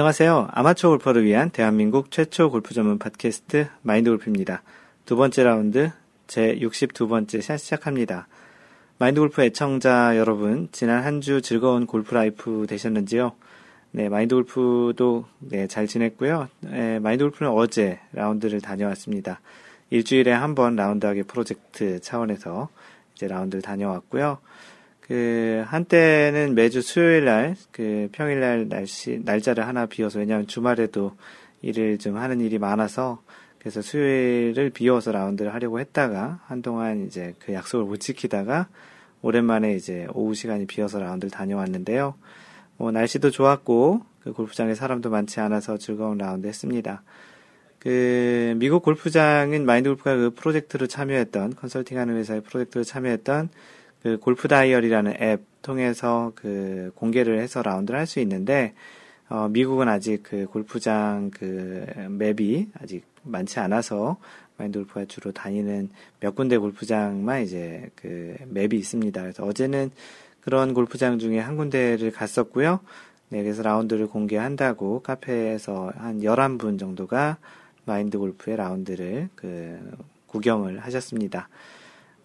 안녕하세요. 아마추어 골퍼를 위한 대한민국 최초 골프 전문 팟캐스트 마인드 골프입니다. 두 번째 라운드 제 62번째 샷 시작합니다. 마인드 골프 애청자 여러분, 지난 한 주 즐거운 골프 라이프 되셨는지요? 네, 마인드 골프도 네, 잘 지냈고요. 네, 마인드 골프는 어제 라운드를 다녀왔습니다. 일주일에 한 번 라운드하기 프로젝트 차원에서 이제 라운드를 다녀왔고요. 그 한때는 매주 수요일 날 그 평일 날 날씨 날짜를 하나 비워서 왜냐하면 주말에도 일을 좀 하는 일이 많아서 그래서 수요일을 비워서 라운드를 하려고 했다가 한동안 이제 그 약속을 못 지키다가 오랜만에 이제 오후 시간이 비어서 라운드를 다녀왔는데요. 뭐 날씨도 좋았고 그 골프장에 사람도 많지 않아서 즐거운 라운드 했습니다. 그 미국 골프장인 마인드 골프가 그 프로젝트로 참여했던 컨설팅하는 회사의 프로젝트로 참여했던 그 골프 다이어리라는 앱 통해서 그 공개를 해서 라운드를 할 수 있는데 어, 미국은 아직 그 골프장 그 맵이 아직 많지 않아서 마인드 골프가 주로 다니는 몇 군데 골프장만 이제 그 맵이 있습니다. 그래서 어제는 그런 골프장 중에 한 군데를 갔었고요. 네, 그래서 라운드를 공개한다고 카페에서 한 11분 정도가 마인드 골프의 라운드를 그 구경을 하셨습니다.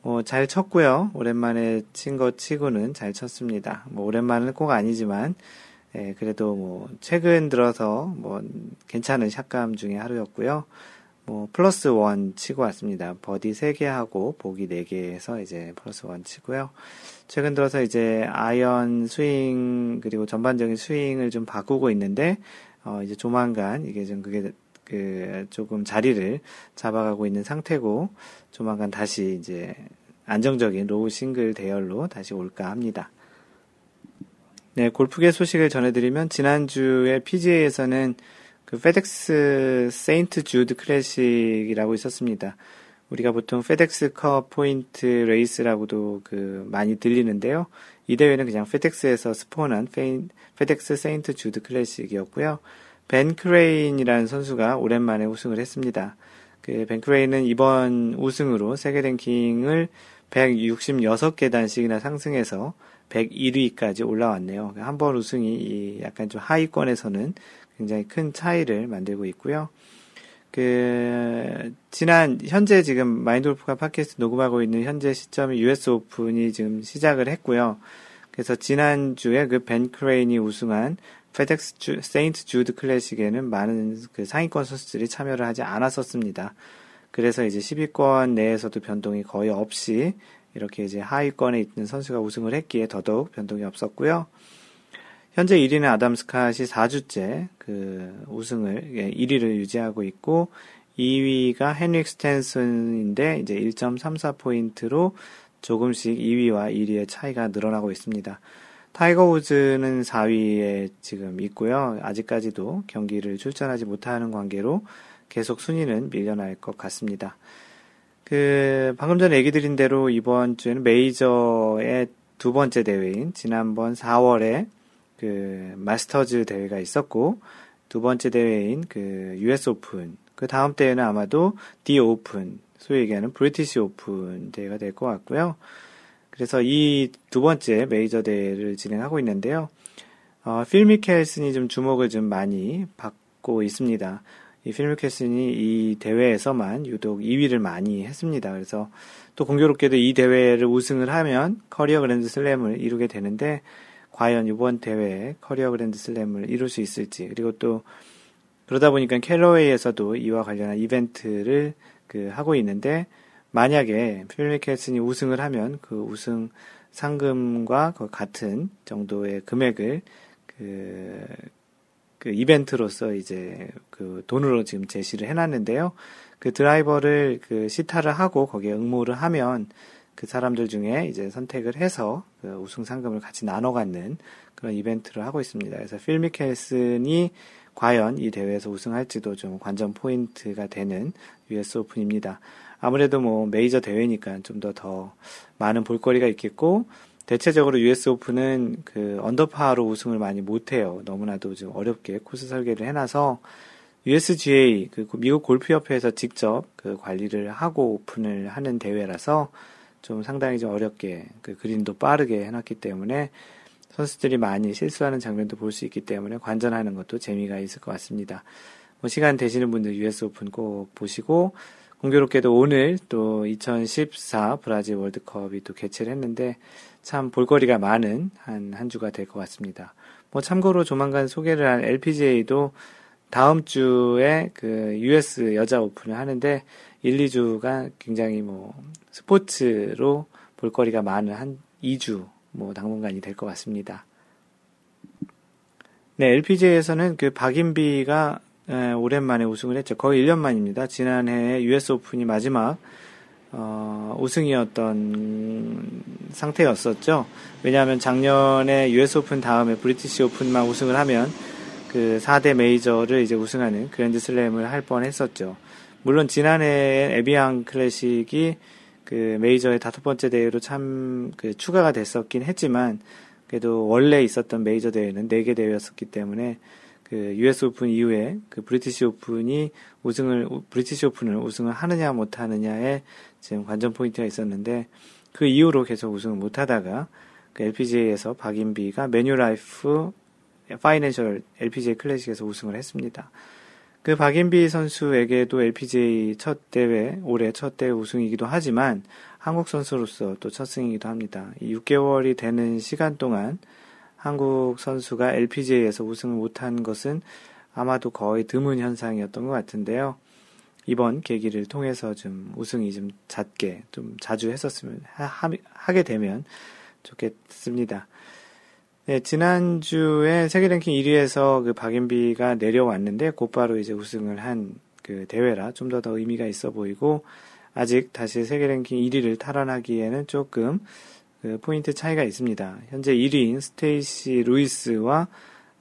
뭐, 잘 쳤고요. 오랜만에 친것 치고는 잘 쳤습니다. 뭐, 오랜만은 꼭 아니지만, 예, 그래도 뭐, 최근 들어서 뭐, 괜찮은 샷감 중에 하루였고요. 뭐, 플러스 one 치고 왔습니다. 버디 3개 하고, 보기 4개 해서 이제 플러스 one 치고요. 최근 들어서 이제 아이언 스윙, 그리고 전반적인 스윙을 좀 바꾸고 있는데, 어, 이제 조만간 이게 좀 그게 그 조금 자리를 잡아가고 있는 상태고 조만간 다시 이제 안정적인 low 싱글 대열로 다시 올까 합니다. 네, 골프계 소식을 전해드리면 지난주에 PGA에서는 그 페덱스 세인트 주드 클래식이라고 있었습니다. 우리가 보통 페덱스 컵 포인트 레이스라고도 그 많이 들리는데요. 이 대회는 그냥 페덱스에서 스폰한 페덱스 세인트 주드 클래식이었고요. 벤 크레인이라는 선수가 오랜만에 우승을 했습니다. 그 벤 크레인은 이번 우승으로 세계 랭킹을 166계단씩이나 상승해서 101위까지 올라왔네요. 한 번 우승이 약간 좀 하위권에서는 굉장히 큰 차이를 만들고 있고요. 그 지난 현재 지금 마인드골프가 팟캐스트 녹음하고 있는 현재 시점이 US 오픈이 지금 시작을 했고요. 그래서 지난주에 그 벤 크레인이 우승한 페덱스 주, 세인트 주드 클래식에는 많은 그 상위권 선수들이 참여를 하지 않았었습니다. 그래서 이제 10위권 내에서도 변동이 거의 없이 이렇게 이제 하위권에 있는 선수가 우승을 했기에 더더욱 변동이 없었고요. 현재 1위는 아담 스캇이 4주째 그 우승을 1위를 예, 유지하고 있고 2위가 헨릭 스탠슨인데 이제 1.34포인트로 조금씩 2위와 1위의 차이가 늘어나고 있습니다. 타이거 우즈는 4위에 지금 있고요. 아직까지도 경기를 출전하지 못하는 관계로 계속 순위는 밀려날 것 같습니다. 그 방금 전에 얘기 드린 대로 이번 주에는 메이저의 두 번째 대회인 지난번 4월에 그 마스터즈 대회가 있었고 두 번째 대회인 그 US 오픈 그 다음 대회는 아마도 디 오픈 소위 얘기하는 브리티시 오픈 대회가 될 것 같고요. 그래서 이 두 번째 메이저 대회를 진행하고 있는데요. 어, 필 미켈슨이 좀 주목을 좀 많이 받고 있습니다. 이 필 미켈슨이 이 대회에서만 유독 2위를 많이 했습니다. 그래서 또 공교롭게도 이 대회를 우승을 하면 커리어 그랜드 슬램을 이루게 되는데 과연 이번 대회에 커리어 그랜드 슬램을 이룰 수 있을지 그리고 또 그러다 보니까 캘러웨이에서도 이와 관련한 이벤트를 그 하고 있는데 만약에 필 미켈슨이 우승을 하면 그 우승 상금과 같은 정도의 금액을 그, 그 이벤트로서 이제 그 돈으로 지금 제시를 해놨는데요. 그 드라이버를 그 시타를 하고 거기에 응모를 하면 그 사람들 중에 이제 선택을 해서 그 우승 상금을 같이 나눠 갖는 그런 이벤트를 하고 있습니다. 그래서 필 미켈슨이 과연 이 대회에서 우승할지도 좀 관전 포인트가 되는 US 오픈입니다. 아무래도 뭐 메이저 대회니까 좀 더 더 많은 볼거리가 있겠고 대체적으로 US 오픈은 그 언더파로 우승을 많이 못해요. 너무나도 좀 어렵게 코스 설계를 해놔서 USGA 그 미국 골프협회에서 직접 그 관리를 하고 오픈을 하는 대회라서 좀 상당히 좀 어렵게 그 그린도 빠르게 해놨기 때문에 선수들이 많이 실수하는 장면도 볼 수 있기 때문에 관전하는 것도 재미가 있을 것 같습니다. 뭐 시간 되시는 분들 US 오픈 꼭 보시고 공교롭게도 오늘 또 2014 브라질 월드컵이 또 개최를 했는데 참 볼거리가 많은 한, 한 주가 될 것 같습니다. 뭐 참고로 조만간 소개를 한 LPGA도 다음 주에 그 US 여자 오픈을 하는데 1, 2주가 굉장히 뭐 스포츠로 볼거리가 많은 한 2주 뭐 당분간이 될 것 같습니다. 네, LPGA에서는 그 박인비가 에, 오랜만에 우승을 했죠. 거의 1년 만입니다. 지난해 US 오픈이 마지막 어, 우승이었던 상태였었죠. 왜냐하면 작년에 US 오픈 다음에 브리티시 오픈만 우승을 하면 그 4대 메이저를 이제 우승하는 그랜드 슬램을 할 뻔 했었죠. 물론 지난해 에비앙 클래식이 그 메이저의 다섯 번째 대회로 참 그 추가가 됐었긴 했지만 그래도 원래 있었던 메이저 대회는 네 개 대회였었기 때문에 그 US 오픈 이후에 그 브리티시 오픈이 우승을 브리티시 오픈을 우승을 하느냐 못 하느냐에 지금 관전 포인트가 있었는데 그 이후로 계속 우승을 못 하다가 그 LPGA에서 박인비가 매뉴라이프 파이낸셜 LPGA 클래식에서 우승을 했습니다. 그 박인비 선수에게도 LPGA 첫 대회, 올해 첫 대회 우승이기도 하지만 한국 선수로서 또 첫 승이기도 합니다. 이 6개월이 되는 시간 동안 한국 선수가 LPGA에서 우승을 못한 것은 아마도 거의 드문 현상이었던 것 같은데요. 이번 계기를 통해서 좀 우승이 좀 잦게, 좀 자주 했었으면, 하, 하게 되면 좋겠습니다. 네, 지난주에 세계 랭킹 1위에서 그 박인비가 내려왔는데 곧바로 이제 우승을 한 그 대회라 좀 더더 의미가 있어 보이고 아직 다시 세계 랭킹 1위를 탈환하기에는 조금 그 포인트 차이가 있습니다. 현재 1위인 스테이시 루이스와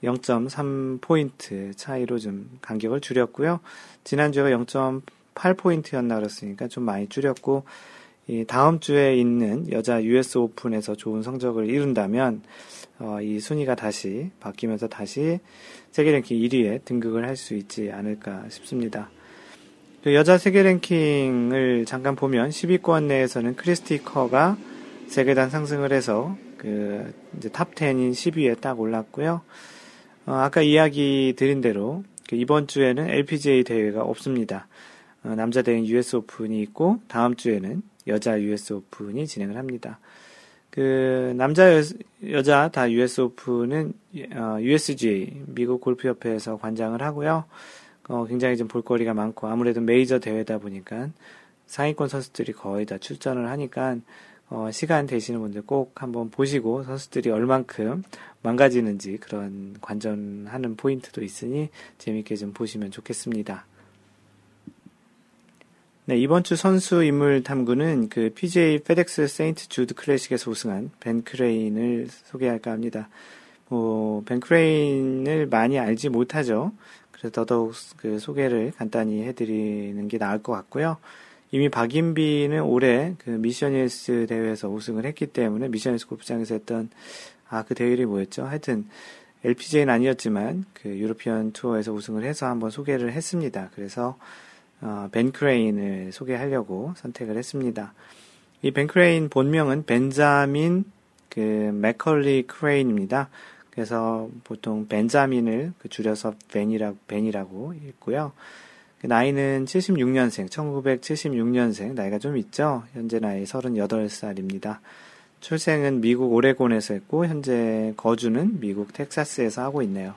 0.3포인트 차이로 좀 간격을 줄였고요. 지난주가 0.8포인트였나 그랬으니까 좀 많이 줄였고, 이 다음 주에 있는 여자 US 오픈에서 좋은 성적을 이룬다면 어, 이 순위가 다시 바뀌면서 다시 세계 랭킹 1위에 등극을 할 수 있지 않을까 싶습니다. 그 여자 세계 랭킹을 잠깐 보면 10위권 내에서는 크리스티 커가 세 계단 상승을 해서 그 이제 탑 10인 10위에 딱 올랐고요. 어, 아까 이야기 드린 대로 그 이번 주에는 LPGA 대회가 없습니다. 어, 남자 대회는 US 오픈이 있고 다음 주에는 여자 US 오픈이 진행을 합니다. 그 남자 여, 자다 US 오픈은 어, USGA 미국 골프 협회에서 관장을 하고요. 어, 굉장히 좀 볼거리가 많고 아무래도 메이저 대회다 보니까 상위권 선수들이 거의 다 출전을 하니까 어, 시간 되시는 분들 꼭 한번 보시고 선수들이 얼만큼 망가지는지 그런 관전하는 포인트도 있으니 재밌게 좀 보시면 좋겠습니다. 네, 이번 주 선수 인물 탐구는 그 PGA 페덱스 세인트 주드 클래식에서 우승한 벤 크레인을 소개할까 합니다. 뭐, 벤 크레인을 많이 알지 못하죠. 그래서 더더욱 그 소개를 간단히 해드리는 게 나을 것 같고요. 이미 박인비는 올해 그 미션힐스 대회에서 우승을 했기 때문에 미션힐스 골프장에서 했던 아 그 대회 이 뭐였죠? 하여튼 LPGA는 아니었지만 그 유로피언 투어에서 우승을 해서 한번 소개를 했습니다. 그래서 어, 벤 크레인을 소개하려고 선택을 했습니다. 이 벤 크레인 본명은 벤자민 그 맥컬리 크레인입니다. 그래서 보통 벤자민을 그 줄여서 벤이라고 벤이라고 읽고요. 그 나이는 76년생, 1976년생, 나이가 좀 있죠? 현재 나이 38살입니다. 출생은 미국 오레곤에서 했고, 현재 거주는 미국 텍사스에서 하고 있네요.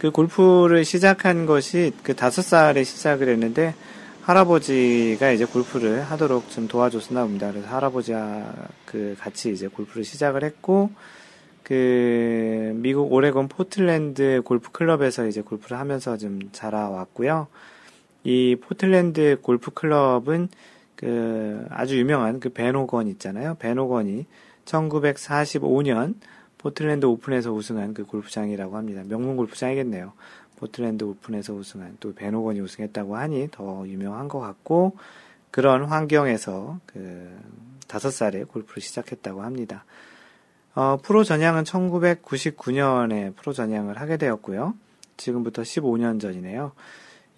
그 골프를 시작한 것이 그 다섯 살에 시작을 했는데 할아버지가 이제 골프를 하도록 좀 도와줬었나 봅니다. 그래서 할아버지와 그 같이 이제 골프를 시작을 했고 그 미국 오레곤 포틀랜드 골프 클럽에서 이제 골프를 하면서 좀 자라왔고요. 이 포틀랜드 골프 클럽은 그 아주 유명한 그 벤 호건 있잖아요. 벤 호건이 1945년 포틀랜드 오픈에서 우승한 그 골프장이라고 합니다. 명문 골프장이겠네요. 포틀랜드 오픈에서 우승한 또 벤 호건이 우승했다고 하니 더 유명한 것 같고 그런 환경에서 그 다섯 살에 골프를 시작했다고 합니다. 어, 프로 전향은 1999년에 프로 전향을 하게 되었고요. 지금부터 15년 전이네요.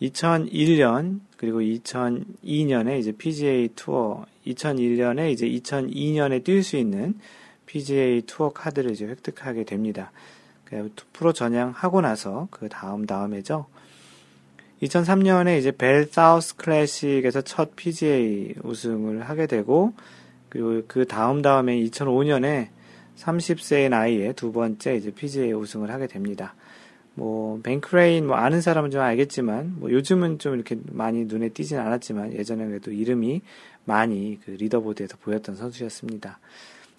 2001년 그리고 2002년에 이제 PGA 투어 2001년에 이제 2002년에 뛸 수 있는 PGA 투어 카드를 이제 획득하게 됩니다. 프로 전향하고 나서 그 다음 다음에죠. 2003년에 이제 벨 사우스 클래식에서 첫 PGA 우승을 하게 되고 그리고 그 다음 다음에 2005년에 30세의 나이에 두 번째 이제 PGA 우승을 하게 됩니다. 뭐 벤 크레인 뭐 아는 사람은 좀 알겠지만 뭐 요즘은 좀 이렇게 많이 눈에 띄진 않았지만 예전에 그래도 이름이 많이 그 리더보드에서 보였던 선수였습니다.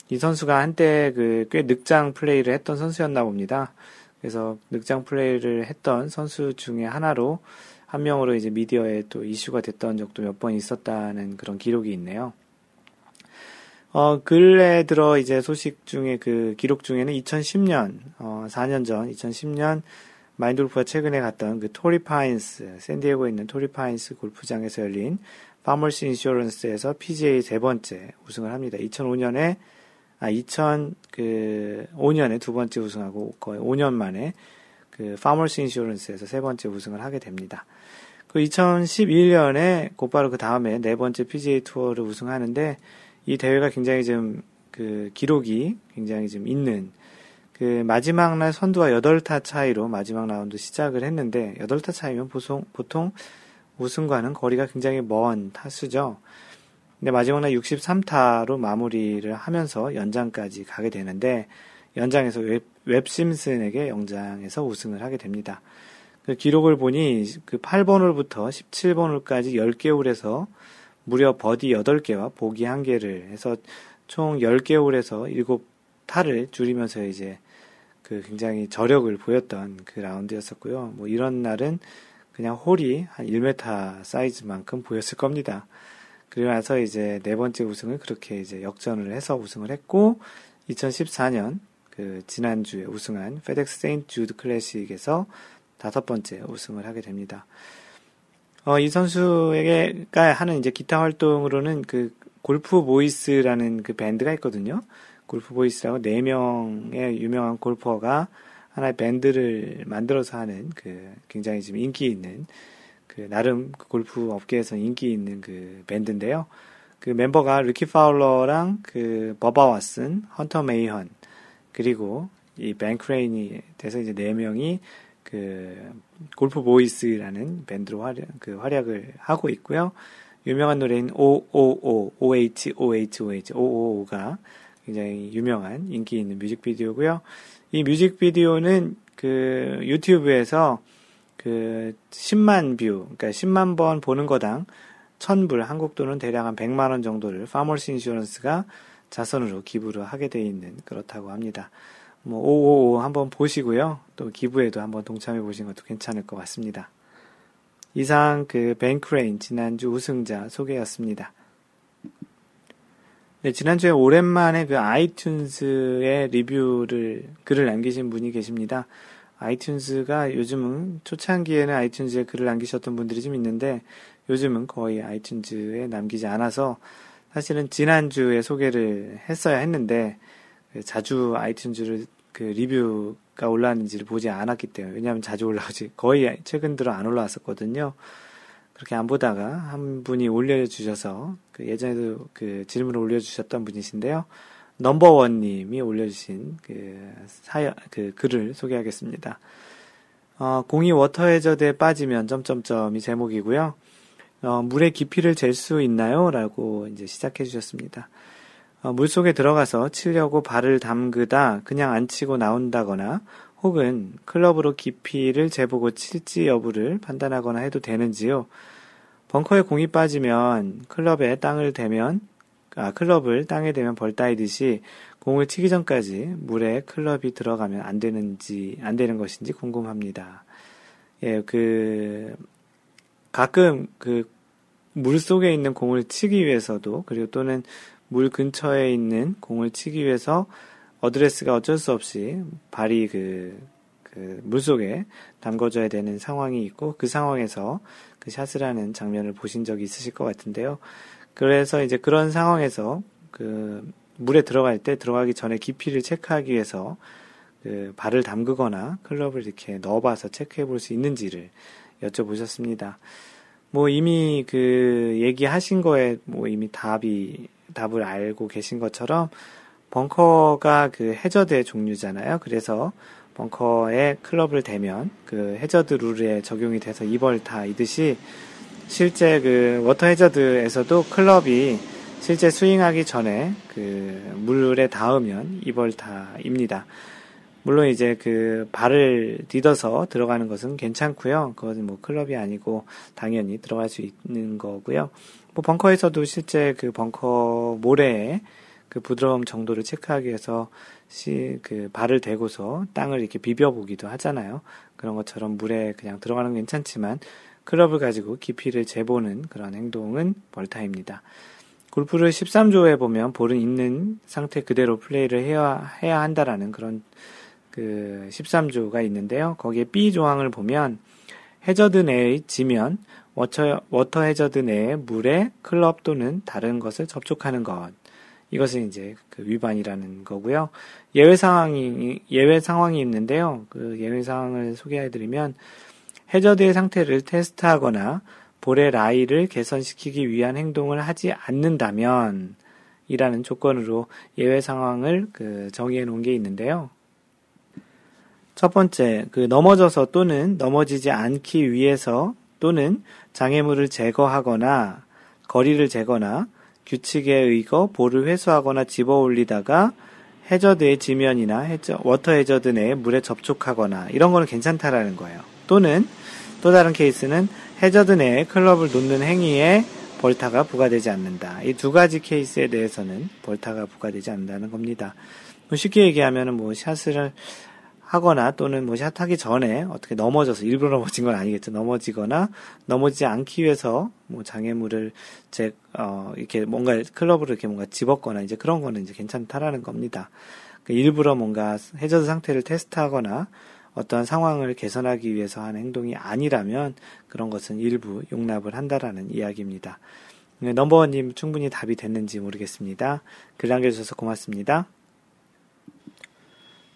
이 선수가 한때 그 꽤 늑장 플레이를 했던 선수였나 봅니다. 그래서 늑장 플레이를 했던 선수 중에 하나로 한 명으로 이제 미디어에 또 이슈가 됐던 적도 몇 번 있었다는 그런 기록이 있네요. 어, 근래 들어 이제 소식 중에 그 기록 중에는 2010년, 어, 4년 전, 2010년 마인드 골프가 최근에 갔던 그 토리파인스, 샌디에고에 있는 토리파인스 골프장에서 열린 Farmers Insurance에서 PGA 세 번째 우승을 합니다. 2005년에 아 2005년에 그 두 번째 우승하고 거의 5년 만에 그 Farmers Insurance에서 세 번째 우승을 하게 됩니다. 그 2011년에 곧바로 그 다음에 네 번째 PGA 투어를 우승하는데 이 대회가 굉장히 좀 그 기록이 굉장히 좀 있는 그 마지막 날 선두와 8타 차이로 마지막 라운드 시작을 했는데 8타 차이면 보통 보통 우승과는 거리가 굉장히 먼 타수죠. 근데 마지막 날 63타로 마무리를 하면서 연장까지 가게 되는데 연장에서 웹, 웹 심슨에게 연장에서 우승을 하게 됩니다. 그 기록을 보니 그 8번 홀부터 17번 홀까지 10개 홀에서 무려 버디 8개와 보기 1개를 해서 총 10개 홀에서 7타를 줄이면서 이제 그 굉장히 저력을 보였던 그 라운드였었고요. 뭐 이런 날은 그냥 홀이 한 1m 사이즈만큼 보였을 겁니다. 그리고 나서 이제 네 번째 우승을 그렇게 이제 역전을 해서 우승을 했고 2014년 그 지난주에 우승한 FedEx St. Jude Classic에서 다섯 번째 우승을 하게 됩니다. 어, 이 선수에게가 하는 이제 기타 활동으로는 그 Golf Boys라는 그 밴드가 있거든요. Golf Boys라고 네 명의 유명한 골퍼가 하나의 밴드를 만들어서 하는 그 굉장히 지금 인기 있는 그 나름 그 골프 업계에서 인기 있는 그 밴드인데요. 그 멤버가 리키 파울러랑 그 버바 왓슨, 헌터 메이헌 그리고 이 벤 크레인이 돼서 이제 네 명이 그 Golf Boys라는 밴드로 활약, 그 활약을 하고 있고요. 유명한 노래인 OOO, OH, OH, OH, OOO가 굉장히 유명한 인기 있는 뮤직비디오고요. 이 뮤직비디오는 그 유튜브에서 그 10만 뷰, 그러니까 10만 번 보는 거당 1000불, 한국 돈은 대략 한 100만 원 정도를 Farmers Insurance가 자선으로 기부를 하게 돼 있는 그렇다고 합니다. 뭐, Oh Oh Oh 한번 보시고요. 또 기부에도 한번 동참해 보시는 것도 괜찮을 것 같습니다. 이상 그 벤 크레인 지난주 우승자 소개였습니다. 네, 지난주에 오랜만에 그 아이튠즈의 리뷰를, 글을 남기신 분이 계십니다. 아이튠즈가 요즘은 초창기에는 아이튠즈에 글을 남기셨던 분들이 좀 있는데 요즘은 거의 아이튠즈에 남기지 않아서 사실은 지난주에 소개를 했어야 했는데 자주 아이튠즈를 그 리뷰가 올라왔는지를 보지 않았기 때문에 왜냐하면 자주 올라오지 거의 최근 들어 안 올라왔었거든요. 그렇게 안 보다가 한 분이 올려주셔서 그 예전에도 그 질문을 올려주셨던 분이신데요. 넘버원님이 올려주신 그 사연 그 글을 소개하겠습니다. 어, 공이 워터 해저드에 빠지면 점점점이 제목이고요. 어, 물의 깊이를 잴 수 있나요? 라고 이제 시작해 주셨습니다. 어, 물 속에 들어가서 치려고 발을 담그다 그냥 안 치고 나온다거나 혹은 클럽으로 깊이를 재보고 칠지 여부를 판단하거나 해도 되는지요. 벙커에 공이 빠지면 클럽에 땅을 대면 아, 클럽을 땅에 대면 벌 따이듯이 공을 치기 전까지 물에 클럽이 들어가면 안 되는지 안 되는 것인지 궁금합니다. 예, 그 가끔 그 물 속에 있는 공을 치기 위해서도 그리고 또는 물 근처에 있는 공을 치기 위해서 어드레스가 어쩔 수 없이 발이 그, 그 물속에 담궈져야 되는 상황이 있고 그 상황에서 그 샷을 하는 장면을 보신 적이 있으실 것 같은데요. 그래서 이제 그런 상황에서 그 물에 들어갈 때 들어가기 전에 깊이를 체크하기 위해서 그 발을 담그거나 클럽을 이렇게 넣어봐서 체크해 볼 수 있는지를 여쭤보셨습니다. 뭐 이미 그 얘기하신 거에 뭐 이미 답이 답을 알고 계신 것처럼 벙커가 그 해저드의 종류잖아요. 그래서 벙커에 클럽을 대면 그 해저드 룰에 적용이 돼서 2벌타이듯이 실제 그 워터 해저드에서도 클럽이 실제 스윙하기 전에 그 물에 닿으면 2벌타입니다. 물론 이제 그 발을 디뎌서 들어가는 것은 괜찮고요. 그것은 뭐 클럽이 아니고 당연히 들어갈 수 있는 거고요. 뭐 벙커에서도 실제 그 벙커 모래에 그 부드러움 정도를 체크하기 위해서 시, 그 발을 대고서 땅을 이렇게 비벼보기도 하잖아요. 그런 것처럼 물에 그냥 들어가는 건 괜찮지만 클럽을 가지고 깊이를 재보는 그런 행동은 벌타입니다. 골프 룰 13조에 보면 볼은 있는 상태 그대로 플레이를 해야, 해야 한다라는 그런 그 13조가 있는데요. 거기에 B 조항을 보면 해저드 내의 지면, 워터, 워터 해저드 내의 물에 클럽 또는 다른 것을 접촉하는 것. 이것은 이제 그 위반이라는 거고요. 예외 상황이 예외 상황이 있는데요. 그 예외 상황을 소개해 드리면 해저드의 상태를 테스트하거나 볼의 라이를 개선시키기 위한 행동을 하지 않는다면 이라는 조건으로 예외 상황을 그 정의해 놓은 게 있는데요. 첫 번째, 그 넘어져서 또는 넘어지지 않기 위해서 또는 장애물을 제거하거나 거리를 재거나 규칙에 의거 볼을 회수하거나 집어 올리다가 해저드의 지면이나 해저, 워터 해저드 내에 물에 접촉하거나 이런 거는 괜찮다라는 거예요. 또는 또 다른 케이스는 해저드 내에 클럽을 놓는 행위에 벌타가 부과되지 않는다. 이 두 가지 케이스에 대해서는 벌타가 부과되지 않는다는 겁니다. 뭐 쉽게 얘기하면은 뭐 샷을 하거나 또는 뭐 샷하기 전에 어떻게 넘어져서 일부러 넘어진 건 아니겠죠. 넘어지거나 넘어지지 않기 위해서 뭐 장애물을 제, 어, 이렇게 뭔가 클럽으로 이렇게 뭔가 집었거나 이제 그런 거는 이제 괜찮다라는 겁니다. 그러니까 일부러 뭔가 해저드 상태를 테스트하거나 어떠한 상황을 개선하기 위해서 하는 행동이 아니라면 그런 것은 일부 용납을 한다라는 이야기입니다. 네, 넘버원님 충분히 답이 됐는지 모르겠습니다. 글 남겨주셔서 고맙습니다.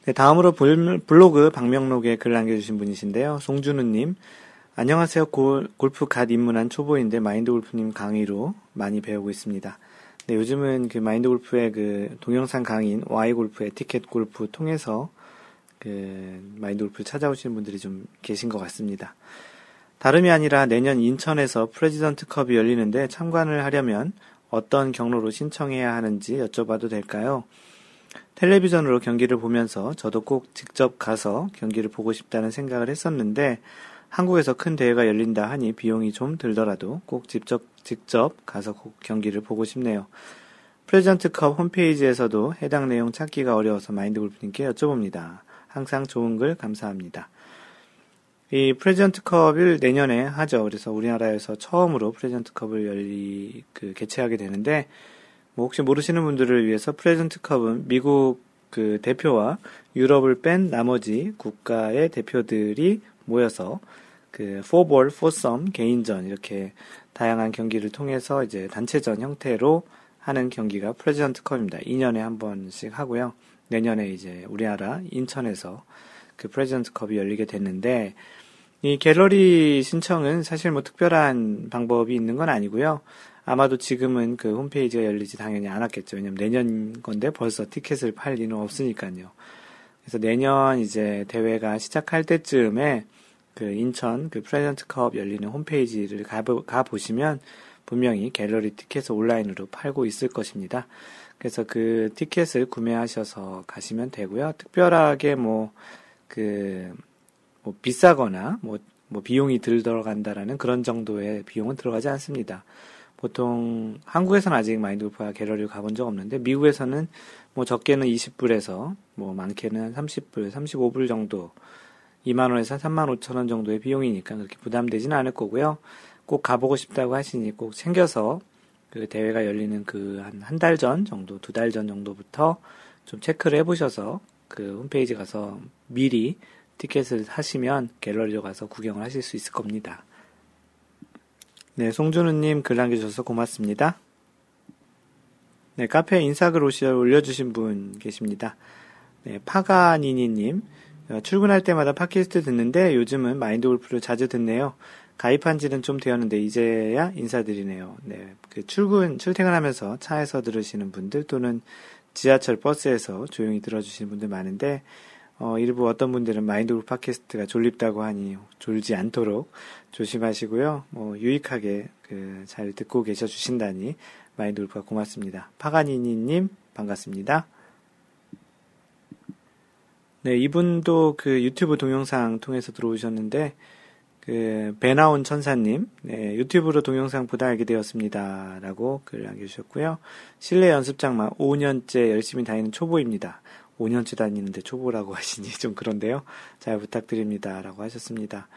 네, 다음으로 블로그 방명록에 글 남겨주신 분이신데요. 송준우님, 안녕하세요. 골, 골프 갓 입문한 초보인데 마인드 골프님 강의로 많이 배우고 있습니다. 네, 요즘은 그 마인드 골프의 그 동영상 강의인 Why 골프 에티켓 골프 통해서 그 마인드 골프를 찾아오시는 분들이 좀 계신 것 같습니다. 다름이 아니라 내년 인천에서 Presidents Cup이 열리는데 참관을 하려면 어떤 경로로 신청해야 하는지 여쭤봐도 될까요? 텔레비전으로 경기를 보면서 저도 꼭 직접 가서 경기를 보고 싶다는 생각을 했었는데 한국에서 큰 대회가 열린다 하니 비용이 좀 들더라도 꼭 직접, 직접 가서 꼭 경기를 보고 싶네요. 프레젠트컵 홈페이지에서도 해당 내용 찾기가 어려워서 마인드 골프님께 여쭤봅니다. 항상 좋은 글 감사합니다. 이 프레젠트컵을 내년에 하죠. 그래서 우리나라에서 처음으로 프레젠트컵을 열리 그 개최하게 되는데 뭐 혹시 모르시는 분들을 위해서 프레젠트 컵은 미국 그 대표와 유럽을 뺀 나머지 국가의 대표들이 모여서 그 4볼, 4썸, 개인전 이렇게 다양한 경기를 통해서 이제 단체전 형태로 하는 경기가 프레지던츠 컵입니다. 2년에 한 번씩 하고요. 내년에 이제 우리나라 인천에서 그 프레지던츠 컵이 열리게 됐는데 이 갤러리 신청은 사실 뭐 특별한 방법이 있는 건 아니고요. 아마도 지금은 그 홈페이지가 열리지 당연히 않았겠죠. 왜냐면 내년 건데 벌써 티켓을 팔 리는 없으니까요. 그래서 내년 이제 대회가 시작할 때쯤에 그 인천 그 프레젠트 컵 열리는 홈페이지를 가보, 가보시면 분명히 갤러리 티켓을 온라인으로 팔고 있을 것입니다. 그래서 그 티켓을 구매하셔서 가시면 되고요. 특별하게 뭐, 그, 뭐 비싸거나 뭐, 뭐 비용이 들 들어간다라는 그런 정도의 비용은 들어가지 않습니다. 보통 한국에서는 아직 마인드 골프와 갤러리를 가본 적 없는데 미국에서는 뭐 적게는 20불에서 뭐 많게는 30불, 35불 정도 2만 원에서 3만 5천 원 정도의 비용이니까 그렇게 부담되지는 않을 거고요. 꼭 가보고 싶다고 하시니 꼭 챙겨서 그 대회가 열리는 그 한 한 달 전 정도, 두 달 전 정도부터 좀 체크를 해보셔서 그 홈페이지 가서 미리 티켓을 사시면 갤러리로 가서 구경을 하실 수 있을 겁니다. 네, 송준우님 글 남겨주셔서 고맙습니다. 네, 카페 인사글 올려주신 분 계십니다. 네, 파가니니님. 어, 출근할 때마다 팟캐스트 듣는데 요즘은 마인드 골프를 자주 듣네요. 가입한 지는 좀 되었는데 이제야 인사드리네요. 네, 그 출근, 출퇴근하면서 차에서 들으시는 분들 또는 지하철 버스에서 조용히 들어주시는 분들 많은데 어, 일부 어떤 분들은 마인드골프 팟캐스트가 졸립다고 하니 졸지 않도록 조심하시고요. 뭐 유익하게 그 잘 듣고 계셔 주신다니 마인드골프가 고맙습니다. 파가니니님 반갑습니다. 네, 이분도 그 유튜브 동영상 통해서 들어오셨는데 그 배나온 천사님 네, 유튜브로 동영상 보다 알게 되었습니다. 라고 글 남겨주셨고요. 실내 연습장만 5년째 열심히 다니는 초보입니다. 5년째 다니는데 초보라고 하시니 좀 그런데요. 잘 부탁드립니다. 라고 하셨습니다.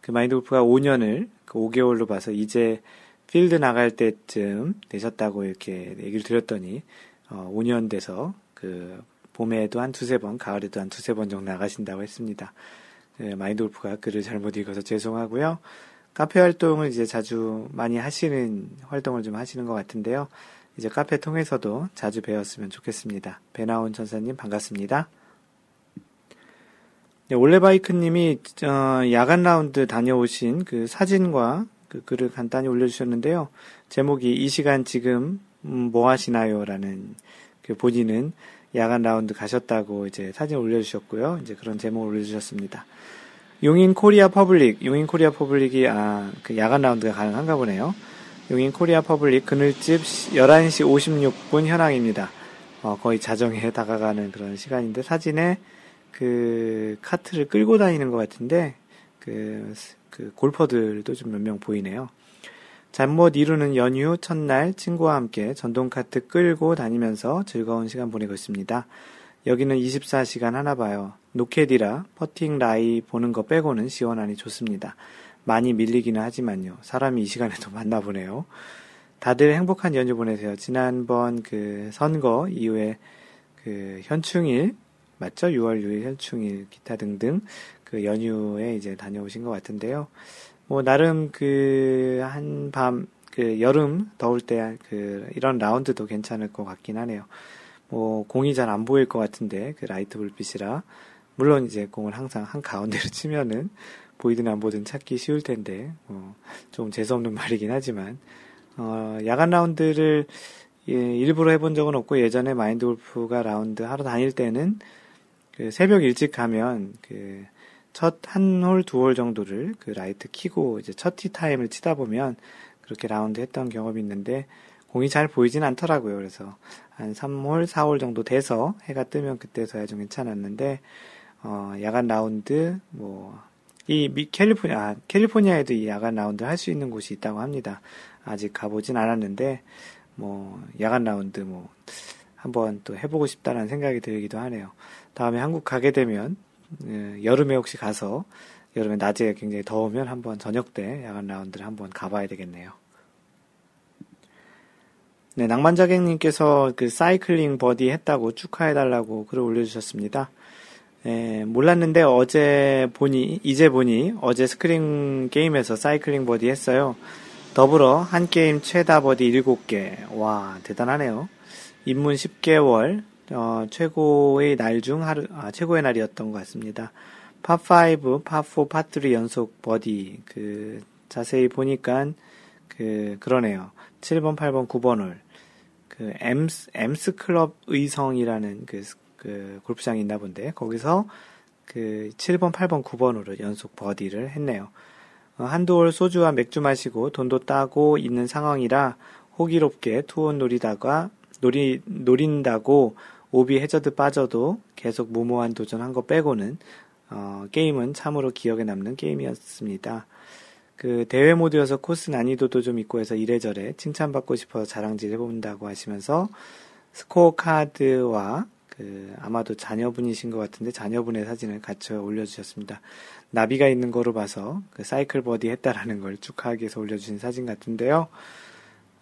그 마인드 골프가 5년을 그 5개월로 봐서 이제 필드 나갈 때쯤 되셨다고 이렇게 얘기를 드렸더니 어, 5년 돼서 그 봄에도 한 두세 번, 가을에도 한 두세 번 정도 나가신다고 했습니다. 네, 마인드 골프가 글을 잘못 읽어서 죄송하고요. 카페 활동을 이제 자주 많이 하시는 활동을 좀 하시는 것 같은데요. 이제 카페 통해서도 자주 배웠으면 좋겠습니다. 배나온 전사님 반갑습니다. 네, 올레바이크님이 어, 야간 라운드 다녀오신 그 사진과 그 글을 간단히 올려주셨는데요. 제목이 이 시간 지금 음, 뭐 하시나요?라는 그 본인은 야간 라운드 가셨다고 이제 사진 올려주셨고요. 이제 그런 제목을 올려주셨습니다. 용인 코리아 퍼블릭, 용인 코리아 퍼블릭이 아, 그 야간 라운드가 가능한가 보네요. 용인 코리아 퍼블릭 그늘집 11시 56분 현황입니다. 어, 거의 자정에 다가가는 그런 시간인데 사진에 그 카트를 끌고 다니는 것 같은데 그, 그 골퍼들도 좀 몇 명 보이네요. 잠 못 이루는 연휴 첫날 친구와 함께 전동 카트 끌고 다니면서 즐거운 시간 보내고 있습니다. 여기는 24시간 하나 봐요. 노켓이라 퍼팅 라이 보는 거 빼고는 시원하니 좋습니다. 많이 밀리기는 하지만요. 사람이 이 시간에도 많나 보네요. 다들 행복한 연휴 보내세요. 지난번 그 선거 이후에 그 현충일, 맞죠? 6월 6일 현충일, 기타 등등 그 연휴에 이제 다녀오신 것 같은데요. 뭐, 나름 그, 한 밤, 그, 여름 더울 때 그, 이런 라운드도 괜찮을 것 같긴 하네요. 뭐, 공이 잘 안 보일 것 같은데, 그 라이트 불빛이라. 물론 이제 공을 항상 한 가운데로 치면은 보이든 안 보든 찾기 쉬울 텐데 어, 좀 재수 없는 말이긴 하지만 어, 야간 라운드를 예, 일부러 해본 적은 없고 예전에 마인드 골프가 라운드 하러 다닐 때는 그 새벽 일찍 가면 그 첫 한 홀, 두 홀 정도를 그 라이트 키고 이제 첫 티 타임을 치다 보면 그렇게 라운드 했던 경험이 있는데 공이 잘 보이진 않더라고요. 그래서 한 3홀, 4홀 정도 돼서 해가 뜨면 그때서야 좀 괜찮았는데 어, 야간 라운드 뭐 이 캘리포니아, 아, 캘리포니아에도 이 야간 라운드 할 수 있는 곳이 있다고 합니다. 아직 가보진 않았는데, 뭐, 야간 라운드 뭐, 한번 또 해보고 싶다는 생각이 들기도 하네요. 다음에 한국 가게 되면, 어, 여름에 혹시 가서, 여름에 낮에 굉장히 더우면 한번 저녁 때 야간 라운드를 한번 가봐야 되겠네요. 네, 낭만자객님께서 그 사이클링 버디 했다고 축하해달라고 글을 올려주셨습니다. 예, 몰랐는데 어제 보니, 이제 보니 어제 스크린 게임에서 사이클링 버디 했어요. 더불어 한 게임 최다 버디 7개. 와, 대단하네요. 입문 10개월, 어, 최고의 날 중 하루, 아, 최고의 날이었던 것 같습니다. 파5, 파4, 파3 연속 버디. 그, 자세히 보니까, 그, 그러네요. 7번, 8번, 9번 홀. 그, 엠스, 엠스 클럽 의성이라는 그 그 골프장이 있나 본데 거기서 그 7번, 8번, 9번으로 연속 버디를 했네요. 어, 한두 홀 소주와 맥주 마시고 돈도 따고 있는 상황이라 호기롭게 투온 노리다가 노리 노린다고 오비 해저드 빠져도 계속 무모한 도전한 거 빼고는 어, 게임은 참으로 기억에 남는 게임이었습니다. 그 대회 모드여서 코스 난이도도 좀 있고 해서 이래저래 칭찬받고 싶어서 자랑질 해본다고 하시면서 스코어 카드와 그 아마도 자녀분이신 것 같은데 자녀분의 사진을 같이 올려주셨습니다. 나비가 있는 거로 봐서 그 사이클 버디 했다라는 걸 축하하기 위해서 올려주신 사진 같은데요.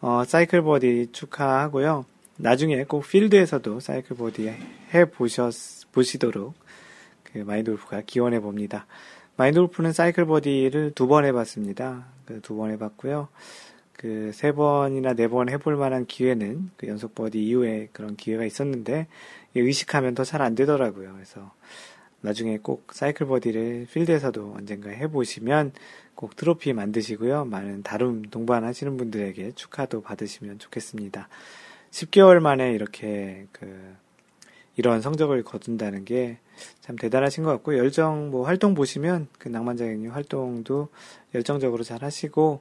어, 사이클 버디 축하하고요. 나중에 꼭 필드에서도 사이클 버디 해 보셨 보시도록 그 마인드골프가 기원해 봅니다. 마인드골프는 사이클 버디를 두 번 해봤습니다. 그 두 번 해봤고요. 그 세 번이나 네 번 해볼 만한 기회는 그 연속 버디 이후에 그런 기회가 있었는데 의식하면 더 잘 안 되더라고요. 그래서 나중에 꼭 사이클 버디를 필드에서도 언젠가 해보시면 꼭 트로피 만드시고요. 많은 다룸 동반하시는 분들에게 축하도 받으시면 좋겠습니다. 10개월 만에 이렇게 그 이런 성적을 거둔다는 게 참 대단하신 것 같고 열정 뭐 활동 보시면 그 낭만자객님 활동도 열정적으로 잘 하시고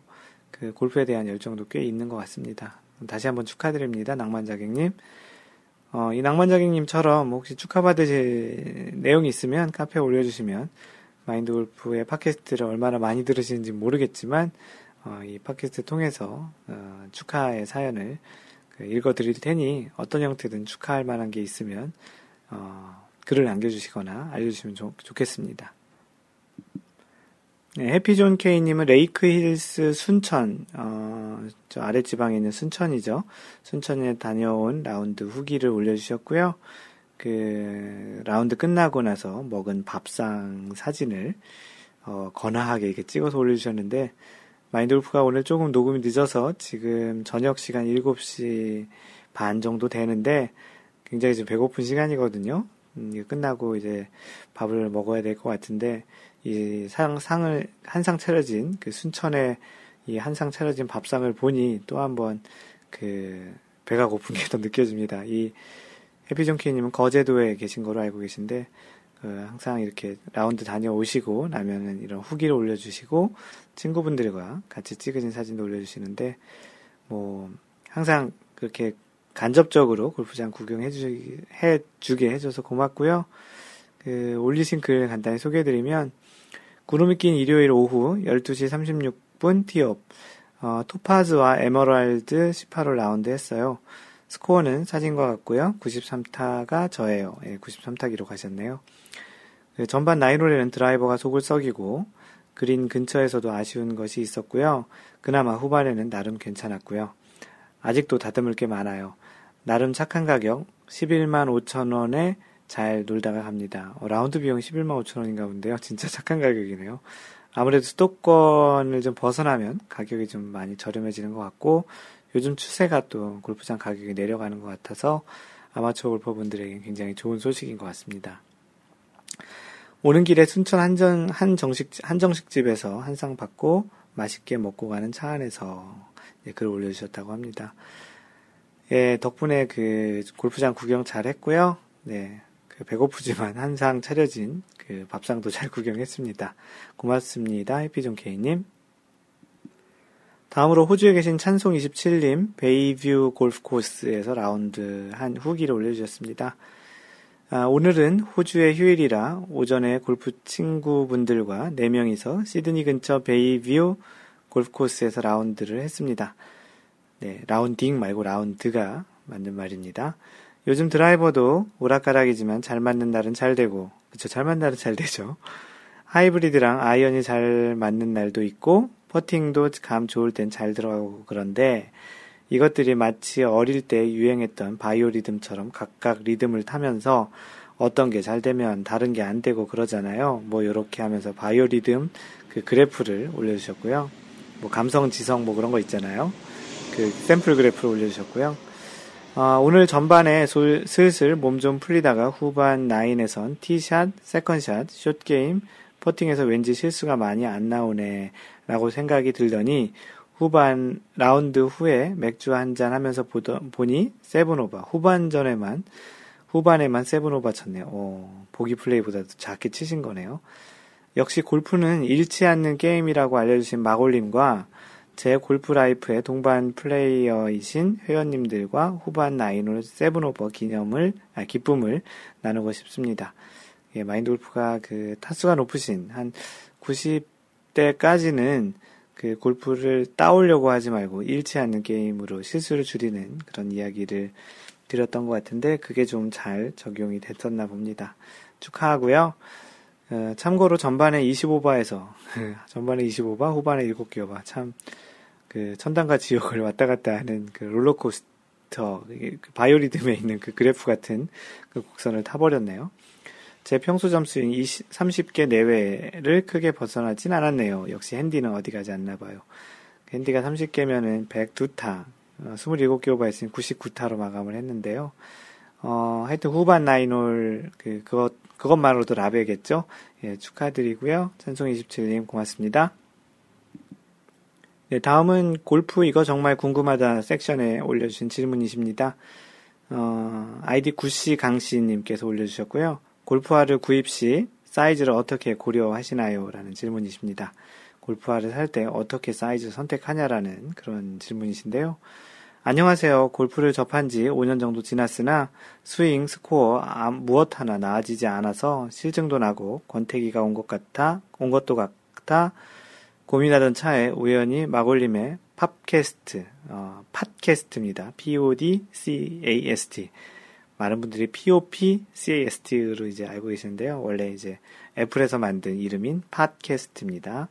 그 골프에 대한 열정도 꽤 있는 것 같습니다. 다시 한번 축하드립니다. 낭만자객님. 어, 이 낭만자객님처럼 혹시 축하받으실 내용이 있으면 카페에 올려주시면 마인드 골프의 팟캐스트를 얼마나 많이 들으시는지 모르겠지만 어, 이 팟캐스트 통해서 어, 축하의 사연을 그 읽어드릴 테니 어떤 형태든 축하할 만한 게 있으면 어, 글을 남겨주시거나 알려주시면 좋, 좋겠습니다. 네, 해피존 K님은 레이크 힐스 순천, 어, 저 아랫지방에 있는 순천이죠. 순천에 다녀온 라운드 후기를 올려주셨고요. 그, 라운드 끝나고 나서 먹은 밥상 사진을, 어, 거나하게 이렇게 찍어서 올려주셨는데, 마인드골프가 오늘 조금 녹음이 늦어서 지금 저녁 시간 7시 반 정도 되는데, 굉장히 지금 배고픈 시간이거든요. 음, 끝나고 이제 밥을 먹어야 될 것 같은데, 이 상, 상을, 한 상 차려진, 그 순천에 이한 상 차려진 밥상을 보니 또 한번 그 배가 고픈 게 더 느껴집니다. 이 해피존키님은 거제도에 계신 거로 알고 계신데, 그 항상 이렇게 라운드 다녀오시고 나면은 이런 후기를 올려주시고 친구분들과 같이 찍으신 사진도 올려주시는데, 뭐, 항상 그렇게 간접적으로 골프장 구경해 주게 해줘서 고맙고요. 그, 올리신 글 간단히 소개해드리면, 구름이 낀 일요일 오후 12시 36분 티업, 어, 토파즈와 에머랄드 18홀 라운드 했어요. 스코어는 사진과 같고요. 93타가 저예요. 예, 93타 기록하셨네요. 그 전반 나인홀에는 드라이버가 속을 썩이고 그린 근처에서도 아쉬운 것이 있었고요. 그나마 후반에는 나름 괜찮았고요. 아직도 다듬을 게 많아요. 나름 착한 가격 11만 5천 원에 잘 놀다가 갑니다. 어, 라운드 비용 11만 5천 원인가 본데요. 진짜 착한 가격이네요. 아무래도 수도권을 좀 벗어나면 가격이 좀 많이 저렴해지는 것 같고 요즘 추세가 또 골프장 가격이 내려가는 것 같아서 아마추어 골퍼분들에게 굉장히 좋은 소식인 것 같습니다. 오는 길에 순천 한정, 한정식, 한정식집에서 한 상 받고 맛있게 먹고 가는 차 안에서 예, 글을 올려주셨다고 합니다. 예, 덕분에 그 골프장 구경 잘 했고요. 네. 그 배고프지만 한상 차려진 그 밥상도 잘 구경했습니다. 고맙습니다. 해피존 K님. 다음으로 호주에 계신 찬송 27님, 베이뷰 골프 코스에서 라운드 한 후기를 올려주셨습니다. 아, 오늘은 호주의 휴일이라 오전에 골프 친구분들과 4명이서 시드니 근처 베이뷰 골프 코스에서 라운드를 했습니다. 네, 라운딩 말고 라운드가 맞는 말입니다. 요즘 드라이버도 오락가락이지만 잘 맞는 날은 잘 되고, 그쵸, 잘 맞는 날은 잘 되죠. 하이브리드랑 아이언이 잘 맞는 날도 있고, 퍼팅도 감 좋을 땐 잘 들어가고 그런데, 이것들이 마치 어릴 때 유행했던 바이오 리듬처럼 각각 리듬을 타면서 어떤 게 잘 되면 다른 게 안 되고 그러잖아요. 뭐 요렇게 하면서 바이오 리듬 그 그래프를 올려주셨고요. 뭐 감성 지성 뭐 그런 거 있잖아요. 그 샘플 그래프를 올려주셨고요. 어, 오늘 전반에 솔, 슬슬 몸 좀 풀리다가 후반 9에선 티샷, second shot, short game, 퍼팅에서 왠지 실수가 많이 안 나오네 라고 생각이 들더니 후반 라운드 후에 맥주 한 잔 하면서 보더, 보니 seven over 후반전에만 후반에만 seven over 쳤네요. 오, 보기 플레이보다도 작게 치신 거네요. 역시 골프는 잃지 않는 게임이라고 알려주신 마골님과 제 골프 라이프의 동반 플레이어이신 회원님들과 후반 nine hole seven over 기념을, 아, 기쁨을 나누고 싶습니다. 예, 마인드 골프가 그 타수가 높으신 한 90대까지는 그 골프를 따오려고 하지 말고 잃지 않는 게임으로 실수를 줄이는 그런 이야기를 드렸던 것 같은데 그게 좀 잘 적용이 됐었나 봅니다. 축하하고요. 어, 참고로 전반에 25바에서 전반에 25바, 후반에 7개 오바 참 그 천당과 지옥을 왔다 갔다 하는 그 롤러코스터 그 바이오리듬에 있는 그 그래프 같은 그 곡선을 타버렸네요. 제 평소 점수인 20, 30개 내외를 크게 벗어나진 않았네요. 역시 핸디는 어디 가지 않나 봐요. 핸디가 30개면은 102타, 어, 27개 오버했으니 99타로 마감을 했는데요. 어, 하여튼 후반 나인홀, 그, 그것, 그것만으로도 라베겠죠? 예, 축하드리고요. 찬송27님 고맙습니다. 네, 다음은 골프 이거 정말 궁금하다 섹션에 올려주신 질문이십니다. 어, 아이디 구씨 강씨님께서 올려주셨고요. 골프화를 구입 시 사이즈를 어떻게 고려하시나요? 라는 질문이십니다. 골프화를 살 때 어떻게 사이즈를 선택하냐라는 그런 질문이신데요. 안녕하세요. 골프를 접한 지 5년 정도 지났으나 스윙, 스코어 아, 무엇 하나 나아지지 않아서 실증도 나고 권태기가 온 것 같아 온 것도 같아 고민하던 차에 우연히 마골림의 팝캐스트, 어, 팟캐스트입니다. P-O-D-C-A-S-T. 많은 분들이 P-O-P-C-A-S-T로 이제 알고 계시는데요. 원래 이제 애플에서 만든 이름인 팟캐스트입니다.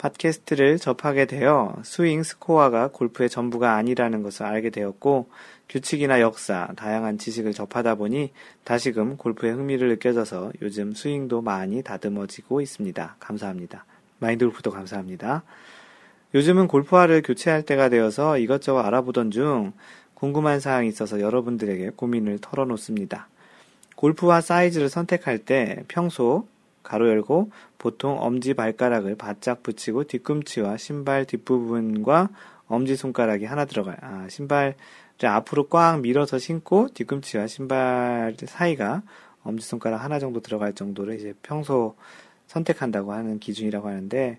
팟캐스트를 접하게 되어 스윙 스코어가 골프의 전부가 아니라는 것을 알게 되었고 규칙이나 역사, 다양한 지식을 접하다 보니 다시금 골프에 흥미를 느껴져서 요즘 스윙도 많이 다듬어지고 있습니다. 감사합니다. 마인드 골프도 감사합니다. 요즘은 골프화를 교체할 때가 되어서 이것저것 알아보던 중 궁금한 사항이 있어서 여러분들에게 고민을 털어놓습니다. 골프화 사이즈를 선택할 때 평소 가로 열고 보통 엄지 발가락을 바짝 붙이고 뒤꿈치와 신발 뒷부분과 엄지 손가락이 하나 들어가요. 아, 신발을 앞으로 꽉 밀어서 신고 뒤꿈치와 신발 사이가 엄지 손가락 하나 정도 들어갈 정도를 이제 평소 선택한다고 하는 기준이라고 하는데